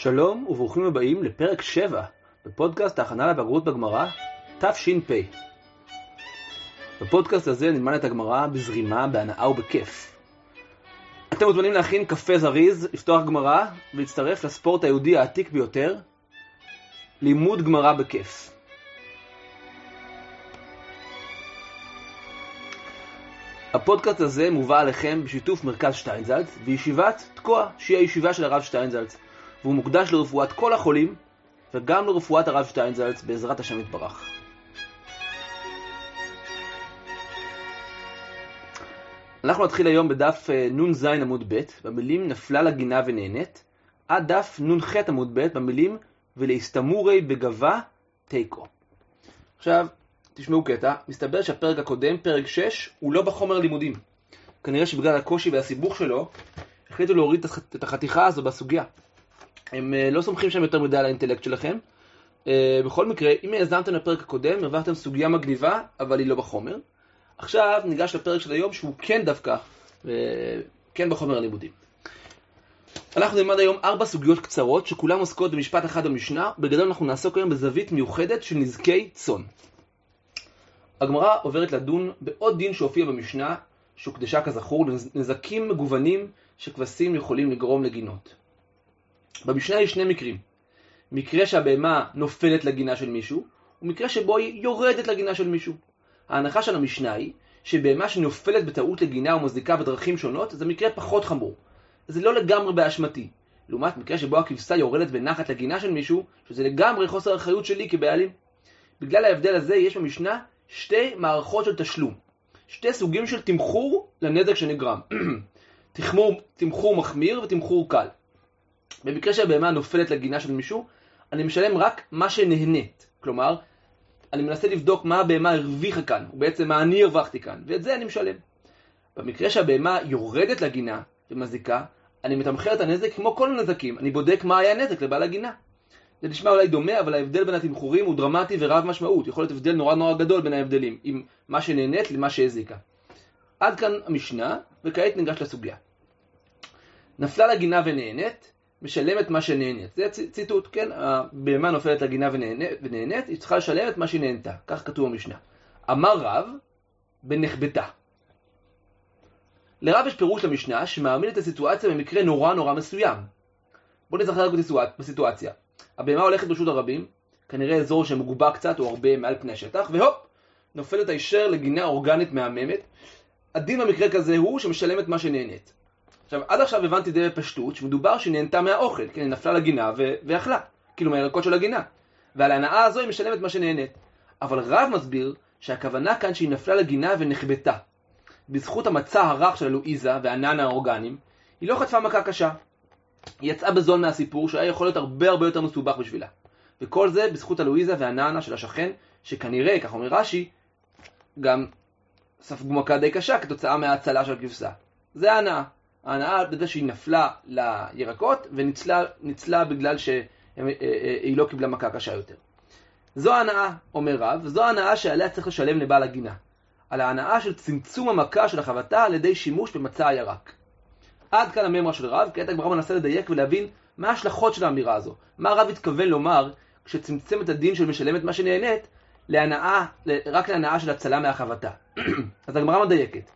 שלום וברוכים הבאים לפרק 7 בפודקאסט ההכנה לבגרות בגמרא, תש"פ. בפודקאסט הזה נלמד את הגמרא בזרימה, בהנאה ובכיף. אתם מוזמנים להכין קפה זריז, לפתוח גמרא ולהצטרף לספורט היהודי העתיק ביותר, לימוד גמרא בכיף. הפודקאסט הזה מובא עליכם בשיתוף מרכז שטיינזלץ וישיבת תקוע, שהיא הישיבה של הרב שטיינזלץ, והוא מוקדש לרפואת כל החולים וגם לרפואת הרב שטיינזלץ בעזרת השם יתברך. אנחנו נתחיל היום בדף אה, נ"ז עמוד ב', במילים נפלה לגינה ונהנית, עד דף נ"ח עמוד ב', במילים ולהסתמורי בגבה תיקו. עכשיו, תשמעו קטע, מסתבר שהפרק הקודם, פרק 6, הוא לא בחומר הלימודים. כנראה שבגלל הקושי והסיבוך שלו, החליטו להוריד את החתיכה הזו בסוגיה. הם אה, לא סומכים שם יותר מדי על האינטלקט שלכם. אה, בכל מקרה, אם האזנתם לפרק הקודם, הרווחתם סוגיה מגניבה, אבל היא לא בחומר. עכשיו ניגש לפרק של היום, שהוא כן דווקא, אה, כן בחומר הלימודים. אנחנו נלמד היום ארבע סוגיות קצרות, שכולן עוסקות במשפט אחד במשנה. בגדול אנחנו נעסוק היום בזווית מיוחדת של נזקי צאן. הגמרא עוברת לדון בעוד דין שהופיע במשנה, שהוקדשה כזכור לנזקים מגוונים שכבשים יכולים לגרום לגינות. במשנה יש שני מקרים. מקרה שהבהמה נופלת לגינה של מישהו, ומקרה שבו היא יורדת לגינה של מישהו. ההנחה של המשנה היא שבהמה שנופלת בטעות לגינה או מזיקה בדרכים שונות, זה מקרה פחות חמור. זה לא לגמרי באשמתי. לעומת מקרה שבו הכבשה יורדת ונחת לגינה של מישהו, שזה לגמרי חוסר אחריות שלי כבעלים. בגלל ההבדל הזה יש במשנה שתי מערכות של תשלום. שתי סוגים של תמחור לנזק שנגרם. תמחור מחמיר ותמחור קל. במקרה שהבהמה נופלת לגינה של מישהו, אני משלם רק מה שנהנית. כלומר, אני מנסה לבדוק מה הבהמה הרוויחה כאן, ובעצם מה אני הרווחתי כאן, ואת זה אני משלם. במקרה שהבהמה יורדת לגינה ומזיקה, אני מתמחר את הנזק כמו כל הנזקים, אני בודק מה היה הנזק לבעל הגינה. זה נשמע אולי דומה, אבל ההבדל בין התמחורים הוא דרמטי ורב משמעות. יכול להיות הבדל נורא נורא גדול בין ההבדלים, עם מה שנהנית למה שהזיקה. עד כאן המשנה, וכעת ניגש לסוגיה. נפלה לגינה ונהנית, משלמת מה שנהנית. זה ציטוט, כן? הבהמה נופלת לגינה ונהנית, היא צריכה לשלם את מה שהיא נהנתה. כך כתוב במשנה. אמר רב, בנחבטה. לרב יש פירוש למשנה שמעמיד את הסיטואציה במקרה נורא נורא מסוים. בואו נזכר בסיטואציה. הבהמה הולכת ברשות הרבים, כנראה אזור שמגובה קצת או הרבה מעל פני השטח, והופ, נופלת הישר לגינה אורגנית מהממת. הדין במקרה כזה הוא שמשלמת מה שנהנית. עכשיו, עד עכשיו הבנתי די בפשטות שמדובר שהיא נהנתה מהאוכל, כן, היא נפלה לגינה ו- ואכלה, כאילו מהירקות של הגינה. ועל ההנאה הזו היא משלמת מה שנהנית. אבל רב מסביר שהכוונה כאן שהיא נפלה לגינה ונחבטה. בזכות המצע הרך של הלואיזה והננה האורגנים, היא לא חטפה מכה קשה. היא יצאה בזול מהסיפור שהיה יכול להיות הרבה הרבה יותר מסובך בשבילה. וכל זה בזכות הלואיזה והננה של השכן, שכנראה, כך אומר רש"י, גם ספגו מכה די קשה כתוצאה מההצלה של הכבשה. זה ההנאה. ההנאה בזה שהיא נפלה לירקות וניצלה בגלל שהיא אה, אה, לא קיבלה מכה קשה יותר. זו ההנאה, אומר רב, זו ההנאה שעליה צריך לשלם לבעל הגינה. על ההנאה של צמצום המכה של החבטה על ידי שימוש במצע הירק. עד כאן הממרה של רב, כעת הגמרא מנסה לדייק ולהבין מה ההשלכות של האמירה הזו. מה הרב התכוון לומר כשצמצם את הדין של משלמת מה שנהנית להנאה, רק להנאה של הצלה מהחבטה. אז הגמרא מדייקת.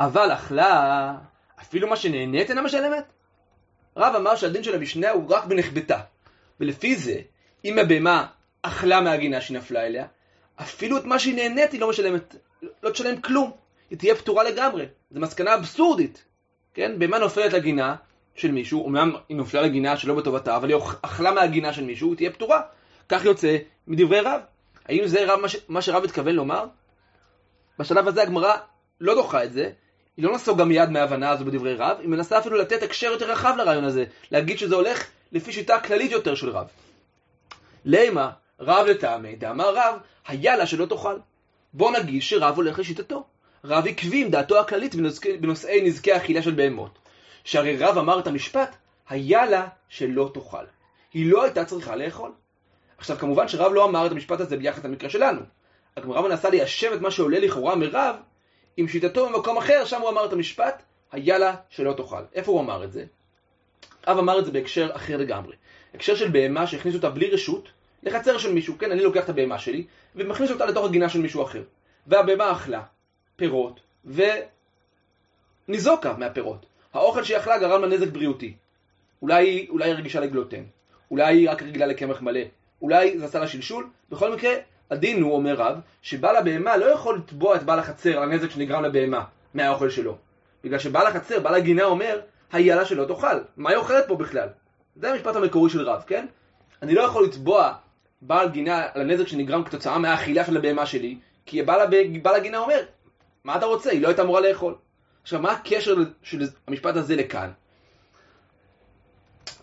אבל אכלה, אפילו מה שנהנית אינה משלמת? רב אמר שהדין של המשנה הוא רק בנחבטה. ולפי זה, אם הבהמה אכלה מהגינה שנפלה אליה, אפילו את מה שהיא נהנית היא לא משלמת, לא תשלם כלום. היא תהיה פטורה לגמרי. זו מסקנה אבסורדית. כן? בהמה נופלת לגינה של מישהו, אומנם היא נופלה לגינה שלא בטובתה, אבל היא אכלה מהגינה של מישהו, היא תהיה פטורה. כך יוצא מדברי רב. האם זה רב, מה שרב התכוון לומר? בשלב הזה הגמרא לא דוחה את זה, היא לא נסוגה מיד מההבנה הזו בדברי רב, היא מנסה אפילו לתת הקשר יותר רחב לרעיון הזה, להגיד שזה הולך לפי שיטה כללית יותר של רב. לימה, רב לטעמי, דאמר רב, היה לה שלא תאכל. בוא נגיד שרב הולך לשיטתו. רב עקבי עם דעתו הכללית בנושאי נזקי אכילה של בהמות. שהרי רב אמר את המשפט, היה לה שלא תאכל. היא לא הייתה צריכה לאכול. עכשיו כמובן שרב לא אמר את המשפט הזה ביחס למקרה שלנו. הגמרא מנסה ליישב את מה שעולה לכאורה מרב עם שיטתו במקום אחר, שם הוא אמר את המשפט, היה לה שלא תאכל. איפה הוא אמר את זה? רב אמר את זה בהקשר אחר לגמרי. הקשר של בהמה שהכניסו אותה בלי רשות לחצר של מישהו. כן, אני לוקח את הבהמה שלי ומכניס אותה לתוך הגינה של מישהו אחר. והבהמה אכלה פירות וניזוקה מהפירות. האוכל שהיא אכלה גרם לה נזק בריאותי. אולי, אולי היא רגישה לגלוטן, אולי היא רק רגילה לקמח מלא, אולי זה עשה לה שלשול. בכל מקרה, הדין הוא, אומר רב, שבעל הבהמה לא יכול לתבוע את בעל החצר על הנזק שנגרם לבהמה מהאוכל שלו. בגלל שבעל החצר, בעל הגינה אומר, היה שלא תאכל. מה היא אוכלת פה בכלל? זה המשפט המקורי של רב, כן? אני לא יכול לתבוע בעל גינה על הנזק שנגרם כתוצאה מהאכילה של הבהמה שלי, כי בעל, בעל הגינה אומר, מה אתה רוצה? היא לא הייתה אמורה לאכול. עכשיו, מה הקשר של המשפט הזה לכאן?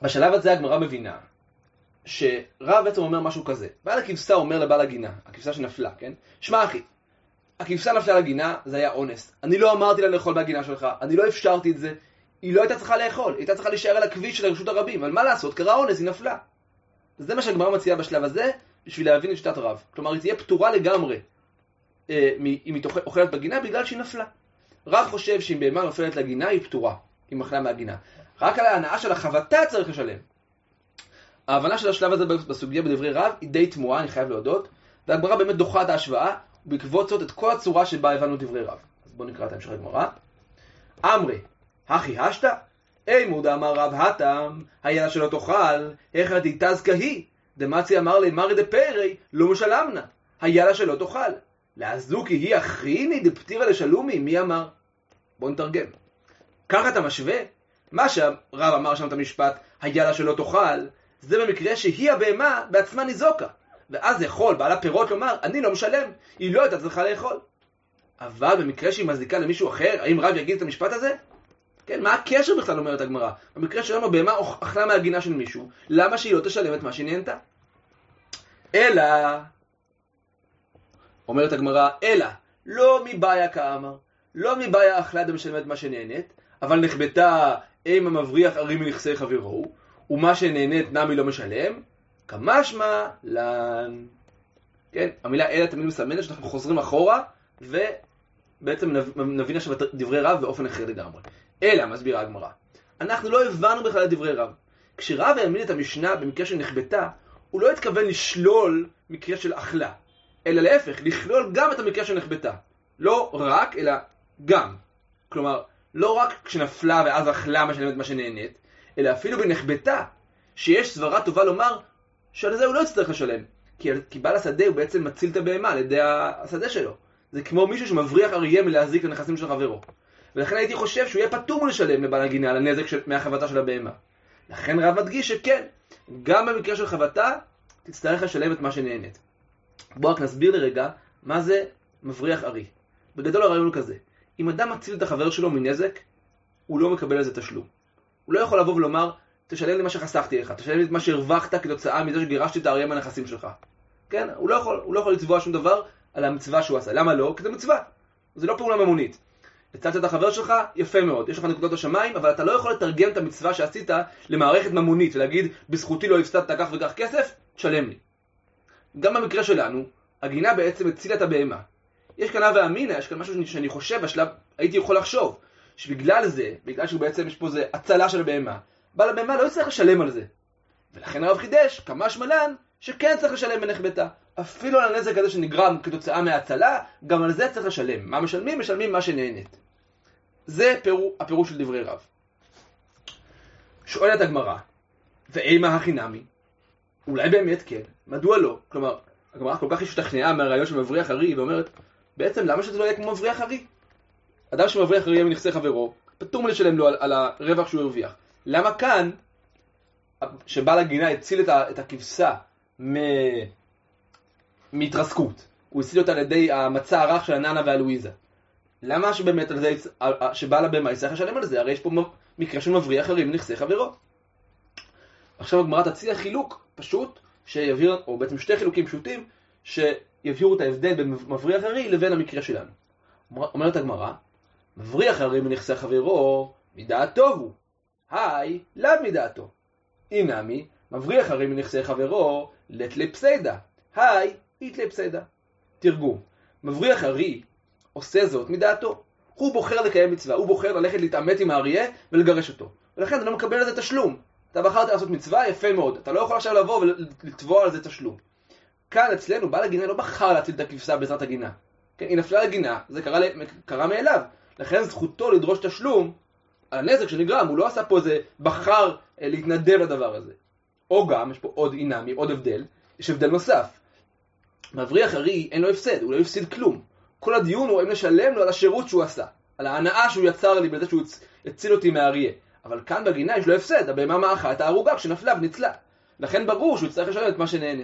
בשלב הזה הגמרא מבינה שרב בעצם אומר משהו כזה. בעל הכבשה אומר לבעל הגינה, הכבשה שנפלה, כן? שמע אחי, הכבשה נפלה לגינה, זה היה אונס. אני לא אמרתי לה לאכול בגינה שלך, אני לא אפשרתי את זה. היא לא הייתה צריכה לאכול, היא הייתה צריכה להישאר על הכביש של רשות הרבים, אבל מה לעשות, קרה אונס, היא נפלה. זה מה שהגמרא מציעה בשלב הזה, בשביל להבין את שיטת רב. כלומר, היא תהיה פטורה לגמרי אה, אם היא אוכלת בגינה בגלל שהיא נפלה. רב חושב שאם בהמה נופלת לגינה, היא פטורה, היא מחלה מהגינה. רק על ההנאה של החבטה צריך לשלם. ההבנה של השלב הזה בסוגיה בדברי רב היא די תמוהה, אני חייב להודות, והגמרא באמת דוחה את ההשוואה, ובעקבות זאת את כל הצורה שבה הבנו דברי רב. אז בואו נקרא את המשך הגמרא. אמרי, הכי השתא? אי מודע אמר רב הטם, היה שלא תאכל, איך דתזקה היא, דמצי אמר לי מרי דפרי, לא משלמנה, היה לה שלא תאכל. לאזוקי היא אחריני דפטירה לשלומי, מי אמר? בואו נתרגם. ככה אתה משווה? מה שהרב אמר שם את המשפט, היה לה שלא תאכל, זה במקרה שהיא הבהמה בעצמה ניזוקה. ואז יכול בעל הפירות לומר, אני לא משלם, היא לא הייתה צריכה לאכול. אבל במקרה שהיא מזיקה למישהו אחר, האם רב יגיד את המשפט הזה? כן, מה הקשר בכלל אומרת הגמרא? במקרה שלנו הבהמה אכלה מהגינה של מישהו, למה שהיא לא תשלם את מה שהיא נהנתה? אלא, אומרת הגמרא, אלא, לא מבעיה כאמר, לא מבעיה אכלה דמשלמת מה שנהנית, אבל נחבטה אם המבריח ערים מנכסי חברו, ומה שנהנית נמי לא משלם, כמשמע לן. כן, המילה אלא תמיד מסמנת שאנחנו חוזרים אחורה, ובעצם נבין עכשיו את דברי רב באופן אחר לגמרי. אלא, מסבירה הגמרא, אנחנו לא הבנו בכלל את דברי רב. כשרב העמיד את המשנה במקרה של נחבטה, הוא לא התכוון לשלול מקרה של אכלה, אלא להפך, לכלול גם את המקרה של נחבטה. לא רק, אלא גם. כלומר, לא רק כשנפלה ואז אכלה משלמת מה שנהנית, אלא אפילו בנחבטה, שיש סברה טובה לומר שעל זה הוא לא יצטרך לשלם. כי, כי בעל השדה הוא בעצם מציל את הבהמה על ידי השדה שלו. זה כמו מישהו שמבריח אריה מלהזיק לנכסים של חברו. ולכן הייתי חושב שהוא יהיה פטור מלשלם לבעל הגינה על הנזק מהחבטה של הבהמה. לכן רב מדגיש שכן, גם במקרה של חבטה, תצטרך לשלם את מה שנהנית. בואו רק נסביר לרגע מה זה מבריח ארי. בגדול הרעיון הוא כזה, אם אדם מציל את החבר שלו מנזק, הוא לא מקבל על זה תשלום. הוא לא יכול לבוא ולומר, תשלם לי מה שחסכתי לך, תשלם לי את מה שהרווחת כתוצאה מזה שגירשתי את האריה מהנכסים שלך. כן? הוא לא יכול, הוא לא יכול לצבוע שום דבר על המצווה שהוא עשה. למה לא? כי זה מצווה. זה לא פעולה ממונית. הצלת את החבר שלך, יפה מאוד, יש לך נקודות השמיים, אבל אתה לא יכול לתרגם את המצווה שעשית למערכת ממונית ולהגיד, בזכותי לא הפסדת כך וכך כסף, תשלם לי. גם במקרה שלנו, הגינה בעצם הצילה את הבהמה. יש כאן הווה אמינא, יש כאן משהו שאני חושב, בשלב, הייתי יכול לחשוב, שבגלל זה, בגלל שהוא בעצם, יש פה איזה הצלה של הבהמה, בעל הבהמה לא יצטרך לשלם על זה. ולכן הרב חידש, כמה שמלן, שכן צריך לשלם בנחבטה. אפילו על הנזק הזה שנגרם כתוצאה מההצלה, גם על זה צריך לשלם. מה משלמים? משלמים מה שנהנית. זה פירו, הפירוש של דברי רב. שואלת הגמרא, ואימה הכי נמי? אולי באמת כן, מדוע לא? כלומר, הגמרא כל כך השתכנעה מהרעיון של מבריח ארי, ואומרת, בעצם למה שזה לא יהיה כמו מבריח ארי? אדם שמבריח ארי מנכסי חברו, פטור מלשלם לו על, על הרווח שהוא הרוויח. למה כאן, שבעל הגינה הציל את, את הכבשה מהתרסקות, הוא הציל אותה על ידי המצע הרך של הננה והלואיזה. למה שבאמת על זה, שבעל הבמה יצטרך לשלם על זה? הרי יש פה מקרה של מבריח הרי מנכסי חברו. עכשיו הגמרא תציע חילוק פשוט, שיבהיר, או בעצם שתי חילוקים פשוטים, שיבהירו את ההבדל בין מבריח הרי לבין המקרה שלנו. אומרת הגמרא, מבריח הרי מנכסי חברו, מדעתו הוא. היי, לאו מדעתו. אינמי, מבריח הרי מנכסי חברו, לתלי פסיידה. היי, איתלי פסיידה. תרגום, מבריח הרי עושה זאת מדעתו. הוא בוחר לקיים מצווה, הוא בוחר ללכת להתעמת עם האריה ולגרש אותו. ולכן הוא לא מקבל על זה תשלום. אתה בחרת לעשות מצווה, יפה מאוד. אתה לא יכול עכשיו לבוא ולתבוע על זה תשלום. כאן אצלנו בעל הגינה לא בחר להציל את הכבשה בעזרת הגינה. כן, היא נפלה לגינה, זה קרה, קרה מאליו. לכן זכותו לדרוש תשלום על הנזק שנגרם, הוא לא עשה פה איזה בחר אה, להתנדב לדבר הזה. או גם, יש פה עוד אינמי, עוד הבדל, יש הבדל נוסף. מבריח ארי אין לו הפסד, הוא לא הפסיד כלום. כל הדיון הוא האם לשלם לו על השירות שהוא עשה, על ההנאה שהוא יצר לי בזה שהוא הציל אותי מהאריה. אבל כאן בגינה יש לו הפסד, הבהמה מאכה את הערוגה כשנפלה וניצלה. לכן ברור שהוא יצטרך לשלם את מה שנהנה.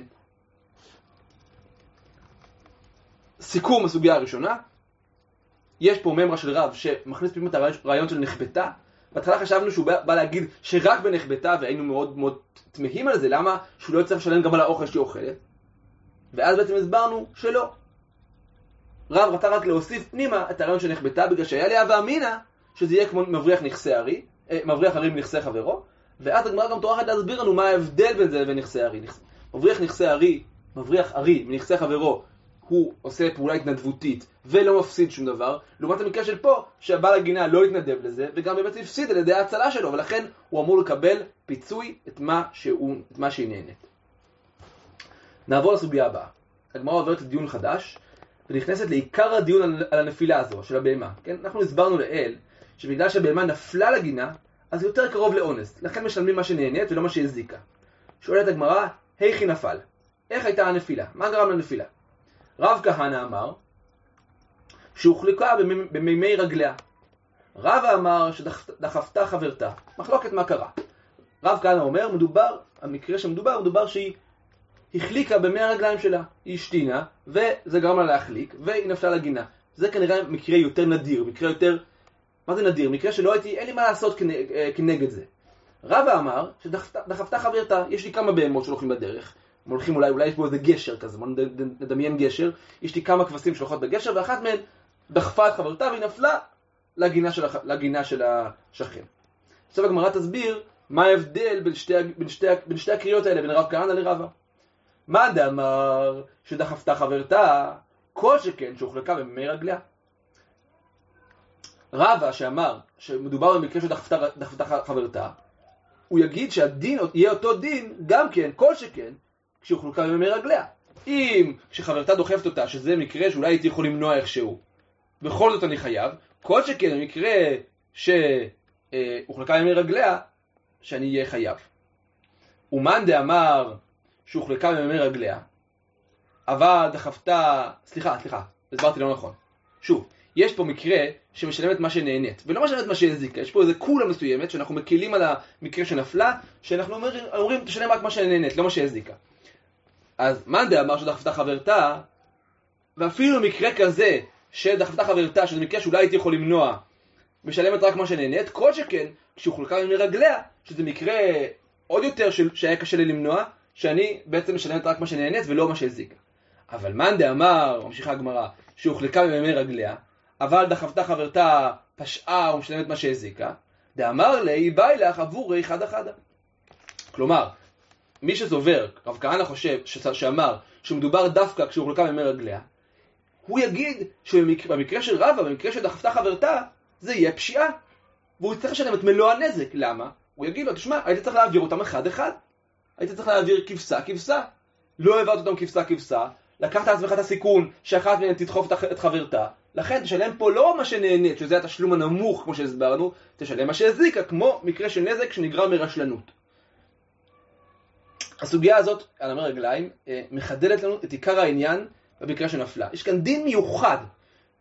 סיכום הסוגיה הראשונה, יש פה ממרה של רב שמכניס פתאום את הרעיון של נחבטה. בהתחלה חשבנו שהוא בא להגיד שרק בנחבטה, והיינו מאוד מאוד תמהים על זה, למה שהוא לא יצטרך לשלם גם על האוכל שהיא אוכלת? ואז בעצם הסברנו שלא. רב רצה רק להוסיף פנימה את הרעיון של נחבטה, בגלל שהיה לי הווה אמינא שזה יהיה כמו מבריח נכסי ארי, אה, מבריח ארי מנכסי חברו, ואז הגמרא גם טורחת להסביר לנו מה ההבדל בין זה לבין נכסי ארי. מבריח נכסי ארי, מבריח ארי מנכסי חברו, הוא עושה פעולה התנדבותית ולא מפסיד שום דבר, לעומת המקרה של פה, שהבעל הגינה לא התנדב לזה, וגם באמת הפסיד על ידי ההצלה שלו, ולכן הוא אמור לקבל פיצוי את מה, שהוא, את מה שהיא נהנית. נעבור לסוגיה הבאה. הגמרא עוברת לדיון חדש, ונכנסת לעיקר הדיון על, הנפילה הזו, של הבהמה. כן? אנחנו הסברנו לאל, שבגלל שהבהמה נפלה לגינה, אז היא יותר קרוב לאונס, לכן משלמים מה שנהנית ולא מה שהזיקה. שואלת הגמרא, היכי נפל? איך הייתה הנפילה? מה גרם לנפילה? רב כהנא אמר שהוחלקה במימי רגליה. רבא אמר שדחפתה חברתה. מחלוקת מה קרה. רב כהנא אומר, מדובר, המקרה שמדובר, מדובר שהיא החליקה במי הרגליים שלה. היא השתינה, וזה גרם לה להחליק, והיא נפלה לגינה. זה כנראה מקרה יותר נדיר, מקרה יותר... מה זה נדיר? מקרה שלא הייתי, אין לי מה לעשות כנגד זה. רבא אמר שדחפתה חברתה, יש לי כמה בהמות שהולכים בדרך, הם הולכים אולי, אולי יש פה איזה גשר כזה, בוא נדמיין גשר, יש לי כמה כבשים שהולכות בגשר, ואחת מהן דחפה את חברתה והיא נפלה לגינה של, הח... לגינה של השכן. עכשיו הגמרא תסביר מה ההבדל בין שתי, בין שתי, בין שתי הקריאות האלה, בין הרב כהנא לרבא. מה דאמר שדחפתה חברתה, כל שכן שהוחלקה במי רגליה. רבא שאמר שמדובר במקרה שדחפתה חברתה, הוא יגיד שהדין יהיה אותו דין גם כן, כל שכן, כשהוחלקה במי רגליה. אם כשחברתה דוחפת אותה, שזה מקרה שאולי הייתי יכול למנוע איכשהו, בכל זאת אני חייב, כל שכן במקרה שהוחלקה במי רגליה, שאני אהיה חייב. ומאן דאמר שהוחלקה במי רגליה, אבל דחפתה, סליחה, סליחה, הסברתי לא נכון. שוב, יש פה מקרה שמשלמת מה שנהנית, ולא משלמת מה שהזיקה, יש פה איזה קולה מסוימת שאנחנו מקילים על המקרה שנפלה, שאנחנו אומרים, אומרים תשלם רק מה שנהנית, לא מה שהזיקה. אז מאן דאמר שדחפתה חברתה, ואפילו מקרה כזה שדחפתה חברתה, שזה מקרה שאולי הייתי יכול למנוע, משלמת רק מה שנהנית, כל שכן כשהוא חולקה מרגליה, שזה מקרה עוד יותר של, שהיה קשה לי למנוע, שאני בעצם משלמת רק מה שנהנית ולא מה שהזיקה. אבל מאן דאמר, ממשיכה הגמרא, שהוחלקה במימי רגליה, אבל דחפתה חברתה פשעה ומשלמת מה שהזיקה, דאמר לי, באי לך עבורי חדה חדה. כלומר, מי שסובר, רב כהנא חושב, שאמר, שמדובר דווקא כשהוא חולקה ממי רגליה, הוא יגיד שבמקרה של רבא, במקרה שדחפתה חברתה, זה יהיה פשיעה. והוא יצטרך לשלם את מלוא הנזק. למה? הוא יגיד לו, תשמע, היית צריך להעביר אותם אחד-אחד. היית צריך להעביר כבשה-כבשה. לא העברת אותם כבשה-כבשה, לקחת לעצמך את הסיכון שאחת מהן תדחוף את חברתה, לכן תשלם פה לא מה שנהנית, שזה התשלום הנמוך כמו שהסברנו, תשלם מה שהזיקה, כמו מקרה של נזק שנגרם מרשלנות. הסוגיה הזאת, על המר רגליים, אה, מחדדת לנו את עיקר העניין במקרה שנפלה. יש כאן דין מיוחד.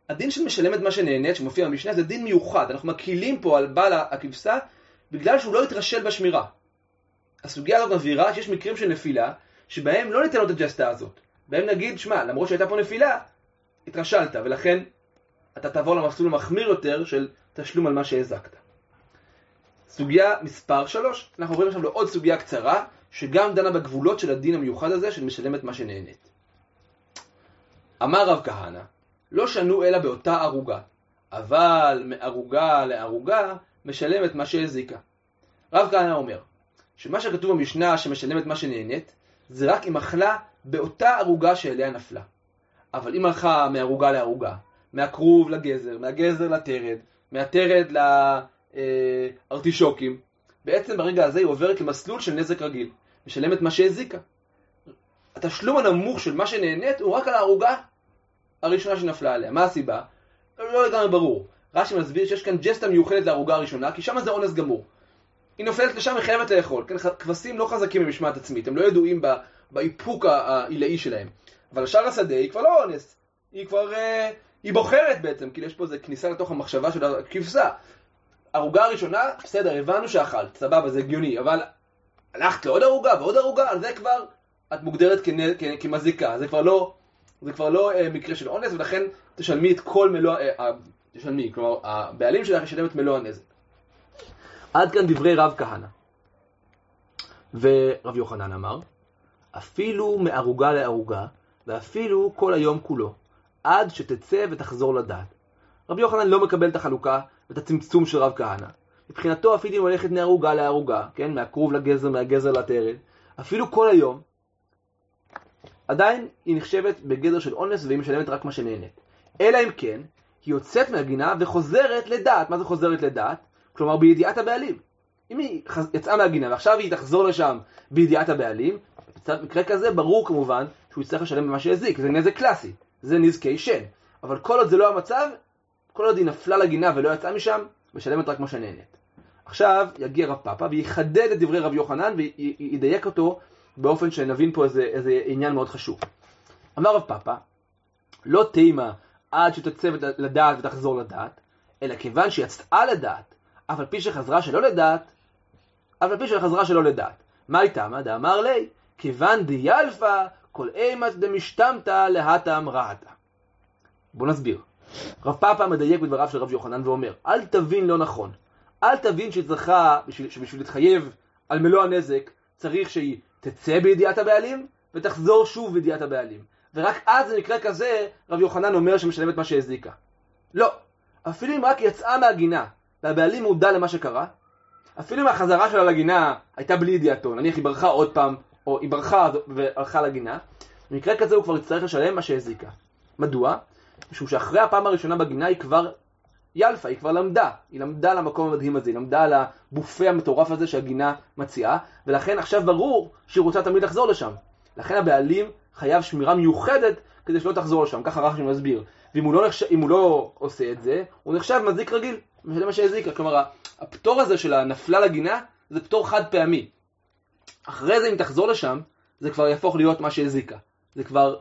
הדין של את מה שנהנית, שמופיע במשנה, זה דין מיוחד. אנחנו מקילים פה על בעל הכבשה, בגלל שהוא לא התרשל בשמירה. הסוגיה הזאת מבהירה שיש מקרים של נפילה, שבהם לא ניתן לו את הג'סטה הזאת. בהם נגיד, שמע, למרות שהייתה פה נפילה, התרשלת, ולכן אתה תעבור למסלול המחמיר יותר של תשלום על מה שהזקת. סוגיה מספר 3, אנחנו עוברים עכשיו לעוד סוגיה קצרה, שגם דנה בגבולות של הדין המיוחד הזה של משלמת מה שנהנית. אמר רב כהנא, לא שנו אלא באותה ערוגה, אבל מערוגה לערוגה משלמת מה שהזיקה. רב כהנא אומר, שמה שכתוב במשנה שמשלמת מה שנהנית, זה רק אם אכלה באותה ערוגה שאליה נפלה. אבל אם הלכה מערוגה לערוגה, מהכרוב לגזר, מהגזר לטרד, מהטרד לארטישוקים, בעצם ברגע הזה היא עוברת למסלול של נזק רגיל, משלמת מה שהזיקה. התשלום הנמוך של מה שנהנית הוא רק על הערוגה הראשונה שנפלה עליה. מה הסיבה? לא לגמרי ברור. רש"י מסביר שיש כאן ג'סטה מיוחדת לערוגה הראשונה, כי שם זה אונס גמור. היא נופלת לשם, היא חייבת לאכול. כן, כבשים לא חזקים במשמעת עצמית, הם לא ידועים באיפוק העילאי שלהם. אבל השאר השדה היא כבר לא אונס, היא כבר, אה, היא בוחרת בעצם, כאילו יש פה איזה כניסה לתוך המחשבה של הכבשה. ערוגה הראשונה, בסדר, הבנו שאכלת, סבבה, זה הגיוני, אבל הלכת לעוד ערוגה ועוד ערוגה, על זה כבר את מוגדרת כמזיקה, זה כבר לא, זה כבר לא אה, מקרה של אונס, ולכן תשלמי את כל מלוא, אה, אה, תשלמי, כלומר, הבעלים שלך ישלם את מלוא הנזק. עד כאן דברי רב כהנא. ורב יוחנן אמר, אפילו מערוגה לערוגה, ואפילו כל היום כולו, עד שתצא ותחזור לדעת. רבי יוחנן לא מקבל את החלוקה ואת הצמצום של רב כהנא. מבחינתו אם הולכת מערוגה לערוגה, כן, מהכרוב לגזר, מהגזר לטרל, אפילו כל היום, עדיין היא נחשבת בגדר של אונס והיא משלמת רק מה שנהנית. אלא אם כן, היא יוצאת מהגינה וחוזרת לדעת. מה זה חוזרת לדעת? כלומר בידיעת הבעלים. אם היא יצאה מהגינה ועכשיו היא תחזור לשם בידיעת הבעלים, במקרה כזה ברור כמובן שהוא יצטרך לשלם במה שהזיק, זה נזק קלאסי, זה נזקי שן. אבל כל עוד זה לא המצב, כל עוד היא נפלה לגינה ולא יצאה משם, משלמת רק מה שנהנית. עכשיו יגיע רב פאפה ויחדד את דברי רב יוחנן וידייק אותו באופן שנבין פה איזה, איזה עניין מאוד חשוב. אמר רב פאפה, לא תימא עד שתצא לדעת ותחזור לדעת, אלא כיוון שיצאה לדעת, אף על פי שחזרה שלא לדעת, אף על פי שחזרה שלא לדעת. מאי טעמא? דאמרי, כיוון דילפא כל אימת דמשתמטא להתם רהטא. בואו נסביר. רב פאפה מדייק בדבריו של רב יוחנן ואומר, אל תבין לא נכון. אל תבין שצריכה, שבשביל להתחייב על מלוא הנזק, צריך שהיא תצא בידיעת הבעלים ותחזור שוב בידיעת הבעלים. ורק אז במקרה כזה רב יוחנן אומר שמשלמת מה שהזיקה. לא. אפילו אם רק יצאה מהגינה והבעלים מודע למה שקרה, אפילו אם החזרה שלה לגינה הייתה בלי ידיעתו, נניח היא ברחה עוד פעם, או היא ברחה והלכה לגינה, במקרה כזה הוא כבר יצטרך לשלם מה שהזיקה. מדוע? משום שאחרי הפעם הראשונה בגינה היא כבר ילפה, היא כבר למדה, היא למדה למקום המדהים הזה, היא למדה על הבופה המטורף הזה שהגינה מציעה, ולכן עכשיו ברור שהיא רוצה תמיד לחזור לשם. לכן הבעלים חייב שמירה מיוחדת כדי שלא תחזור לשם, ככה רחשי מסביר. ואם הוא, לא נחש... הוא לא עושה את זה, הוא נחשב מזיק רגיל, זה מה שהזיקה. כלומר, הפטור הזה של הנפלה לגינה, זה פטור חד פעמי. אחרי זה אם תחזור לשם, זה כבר יהפוך להיות מה שהזיקה. זה כבר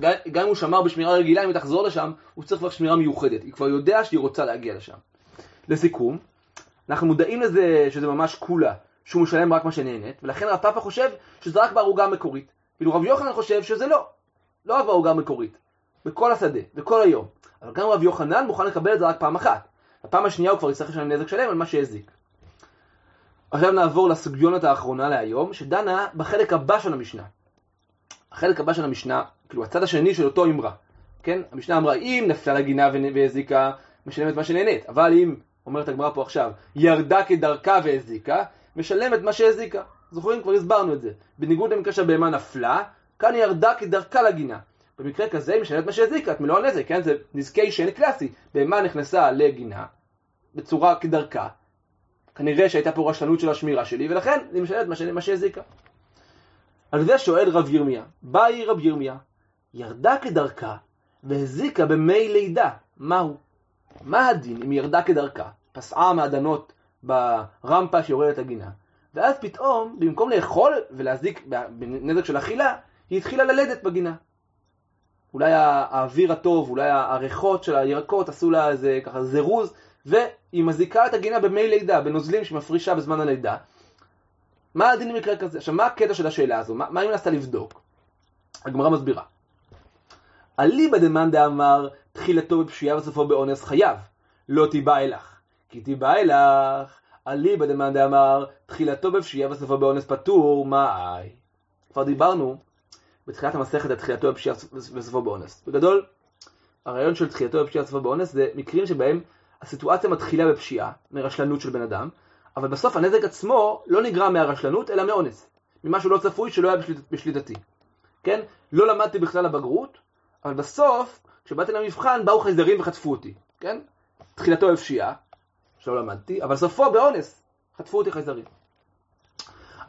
גם אם הוא שמר בשמירה רגילה, אם היא תחזור לשם, הוא צריך כבר שמירה מיוחדת. היא כבר יודע שהיא רוצה להגיע לשם. לסיכום, אנחנו מודעים לזה שזה ממש כולה, שהוא משלם רק מה שנהנית, ולכן רב פאפה חושב שזה רק בערוגה המקורית. כאילו רב יוחנן חושב שזה לא, לא רק בערוגה המקורית, בכל השדה, בכל היום. אבל גם רב יוחנן מוכן לקבל את זה רק פעם אחת. בפעם השנייה הוא כבר יצטרך לשלם נזק שלם על מה שהזיק. עכשיו נעבור לסוגיונת האחרונה להיום, שדנה בחלק הבא של המשנה. החלק הבא של המשנה, כאילו הצד השני של אותו אמרה, כן? המשנה אמרה, אם נפלה לגינה והזיקה, משלמת מה שנהנית, אבל אם, אומרת הגמרא פה עכשיו, ירדה כדרכה והזיקה, משלמת מה שהזיקה. זוכרים? כבר הסברנו את זה. בניגוד למקרה שהבהמה נפלה, כאן היא ירדה כדרכה לגינה. במקרה כזה היא משלמת מה שהזיקה, את מלוא הנזק, כן? זה נזקי שן קלאסי. בהמה נכנסה לגינה, בצורה כדרכה. כנראה שהייתה פה רשלנות של השמירה שלי, ולכן היא משלמת מה שהזיקה. על זה שואל רב ירמיה, באי רב ירמיה, ירדה כדרכה והזיקה במי לידה, מהו? מה הדין אם ירדה כדרכה, פסעה מעדנות ברמפה שיורדת הגינה, ואז פתאום, במקום לאכול ולהזיק בנזק של אכילה, היא התחילה ללדת בגינה. אולי האוויר הטוב, אולי הריחות של הירקות עשו לה איזה ככה זירוז, והיא מזיקה את הגינה במי לידה, בנוזלים שמפרישה בזמן הלידה, מה הדין במקרה כזה? עכשיו, מה הקטע של השאלה הזו? מה, מה היא מנסה לבדוק? הגמרא מסבירה. אליבא דמאן דאמר תחילתו בפשיעה וסופו באונס חייב, לא תיבא אלך. כי תיבא אלך, אליבא דמאן דאמר תחילתו בפשיעה וסופו באונס פטור, מה אי? כבר דיברנו בתחילת המסכת על תחילתו בפשיעה וסופו באונס. בגדול, הרעיון של תחילתו בפשיעה וסופו באונס זה מקרים שבהם הסיטואציה מתחילה בפשיעה, מרשלנות של בן אדם, אבל בסוף הנזק עצמו לא נגרם מהרשלנות, אלא מאונס. ממשהו לא צפוי שלא היה בשליט, בשליטתי. כן? לא למדתי בכלל לבגרות, אבל בסוף, כשבאתי למבחן, באו חייזרים וחטפו אותי. כן? תחילתו בפשיעה, שלא למדתי, אבל סופו באונס. חטפו אותי חייזרים.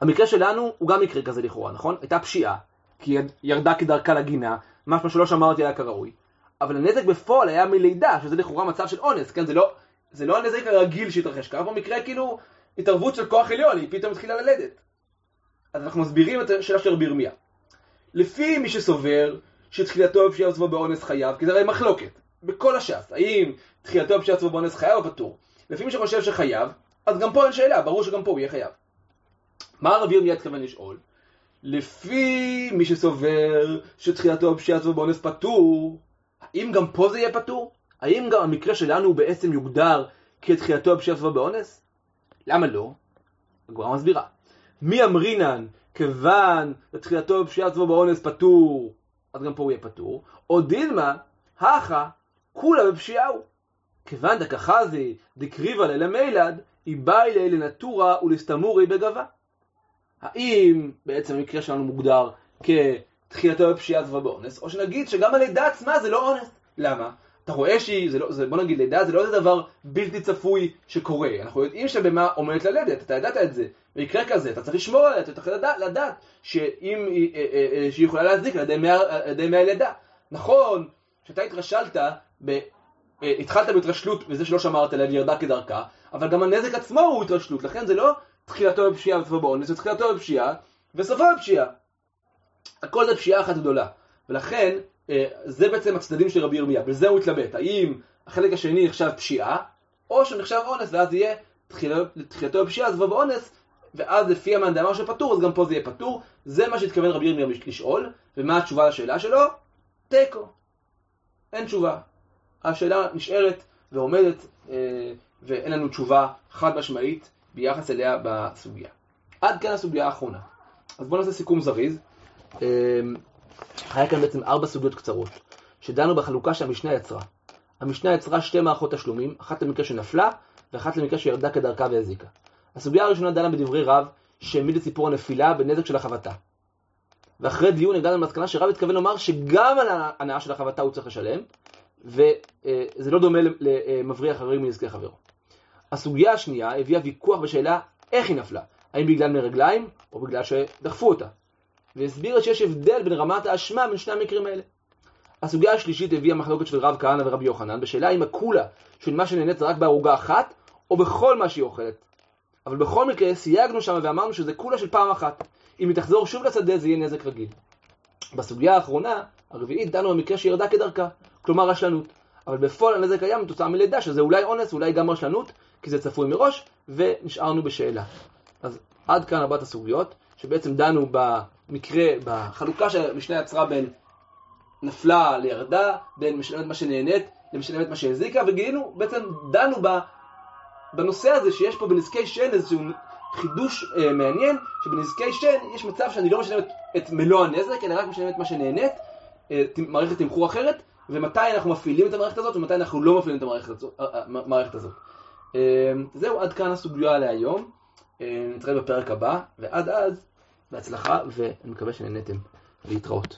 המקרה שלנו הוא גם מקרה כזה לכאורה, נכון? הייתה פשיעה, כי היא ירדה כדרכה לגינה, משהו שלא שמרתי עליה כראוי. אבל הנזק בפועל היה מלידה, שזה לכאורה מצב של אונס, כן? זה לא, זה לא הנזק הרגיל שהתרחש, קרה פה מקרה כאילו התערבות של כוח עליון, היא פתאום התחילה ללדת. אז אנחנו מסבירים את השאלה של רבי ירמיה. לפי מי שסובר שתחילתו בפשיעה וסבו באונס חייב, כי זה הרי מחלוקת, בכל הש"ס, האם תחילתו בפשיעה וסבו באונס חייב או פטור? לפי מי שחושב שחייב, אז גם פה אין שאלה, ברור שגם פה הוא יהיה חייב. מה רבי ירמיה התכוון לשאול? לפי מי שסובר שתחילתו בפשיעה וסבו באונס פטור, האם גם פה זה יהיה פטור? האם גם המקרה שלנו בעצם יוגדר כתחילתו בפשיעה וסבו באונס? למה לא? הגמרא מסבירה. מי אמרינן כיוון לתחילתו בפשיעה וסבו באונס פטור, אז גם פה הוא יהיה פטור, או דילמה, הכה, כולה בפשיעה הוא. כיוון דקחזי דקריבה ללמילד, היא באי לנטורה ולסתמורי בגבה. האם בעצם המקרה שלנו מוגדר כתחילתו בפשיעה זווה באונס, או שנגיד שגם הלידה עצמה זה לא אונס. למה? אתה רואה שהיא, זה לא, זה, בוא נגיד, לידה זה לא איזה דבר בלתי צפוי שקורה. אנחנו יודעים שבמה עומדת ללדת, אתה ידעת את זה. במקרה כזה, אתה צריך לשמור עליה, אתה צריך לדעת, לדעת שאם, אה, אה, אה, שהיא יכולה להזיק על ידי מי הלידה. נכון, כשאתה התרשלת, ב, התחלת בהתרשלות וזה שלא שמרת עליה וירדה כדרכה, אבל גם הנזק עצמו הוא התרשלות, לכן זה לא תחילתו בפשיעה וסופו באונס, זה תחילתו בפשיעה וסופו בפשיעה. הכל זה פשיעה אחת גדולה. ולכן, זה בעצם הצדדים של רבי ירמיה, בזה הוא התלבט. האם החלק השני נחשב פשיעה, או שהוא נחשב אונס, ואז יהיה תחילתו בפשיעה, וסופו באונס, ואז לפי המאן דאמר שפטור, אז גם פה זה יהיה פטור. זה מה שהתכוון רבי ירמיה לשאול, ומה התשובה לשאלה שלו? תיקו. אין תשובה. השאלה נשארת ועומדת, ואין לנו תשובה חד משמעית ביחס אליה בסוגיה. עד כאן הסוגיה האחרונה. אז בואו נעשה סיכום זריז. היה כאן בעצם ארבע סוגיות קצרות, שדנו בחלוקה שהמשנה יצרה. המשנה יצרה שתי מערכות תשלומים, אחת למקרה שנפלה, ואחת למקרה שירדה כדרכה והזיקה. הסוגיה הראשונה דנה בדברי רב, שהעמיד את סיפור הנפילה בנזק של החבטה. ואחרי דיון הגענו למסקנה שרב התכוון לומר שגם על ההנאה של החבטה הוא צריך לשלם, וזה לא דומה למבריח הרי מנזקי חברו. הסוגיה השנייה הביאה ויכוח בשאלה איך היא נפלה, האם בגלל מרגליים או בגלל שדחפו אותה, והסבירה שיש הבדל בין רמת האשמה בין שני המקרים האלה. הסוגיה השלישית הביאה מחלוקת של רב כהנא ורבי יוחנן בשאלה אם הקולה של מה שנהנית זה רק בערוגה אחת או בכל מה שהיא אוכלת. אבל בכל מקרה סייגנו שם ואמרנו שזה קולה של פעם אחת. אם היא תחזור שוב לשדה זה יהיה נזק רגיל. בסוגיה האחרונה, הרביעית, דנו במקרה שירדה כדרכה, כלומר רשלנות. אבל בפועל הנזק היה מתוצאה מלידה, שזה אולי אונס, אולי גם רשלנות, כי זה צפוי מראש, ונשארנו בשאלה. אז עד כאן ארבעת הסוגיות, שבעצם דנו במקרה, בחלוקה שהמשנה יצרה בין נפלה לירדה, בין משלמת מה שנהנית למשלמת מה שהזיקה, וגילינו, בעצם דנו בנושא הזה שיש פה בנזקי שן איזשהו חידוש אה, מעניין, שבנזקי שן יש מצב שאני לא משלם את, את מלוא הנזק, אלא רק משלם את מה שנהנית, אה, מערכת תמחור אחרת, ומתי אנחנו מפעילים את המערכת הזאת ומתי אנחנו לא מפעילים את המערכת הזאת. אה, המערכת הזאת. אה, זהו, עד כאן הסוגיה להיום. אה, נתראה בפרק הבא, ועד אז, בהצלחה, ואני מקווה שנהניתם להתראות.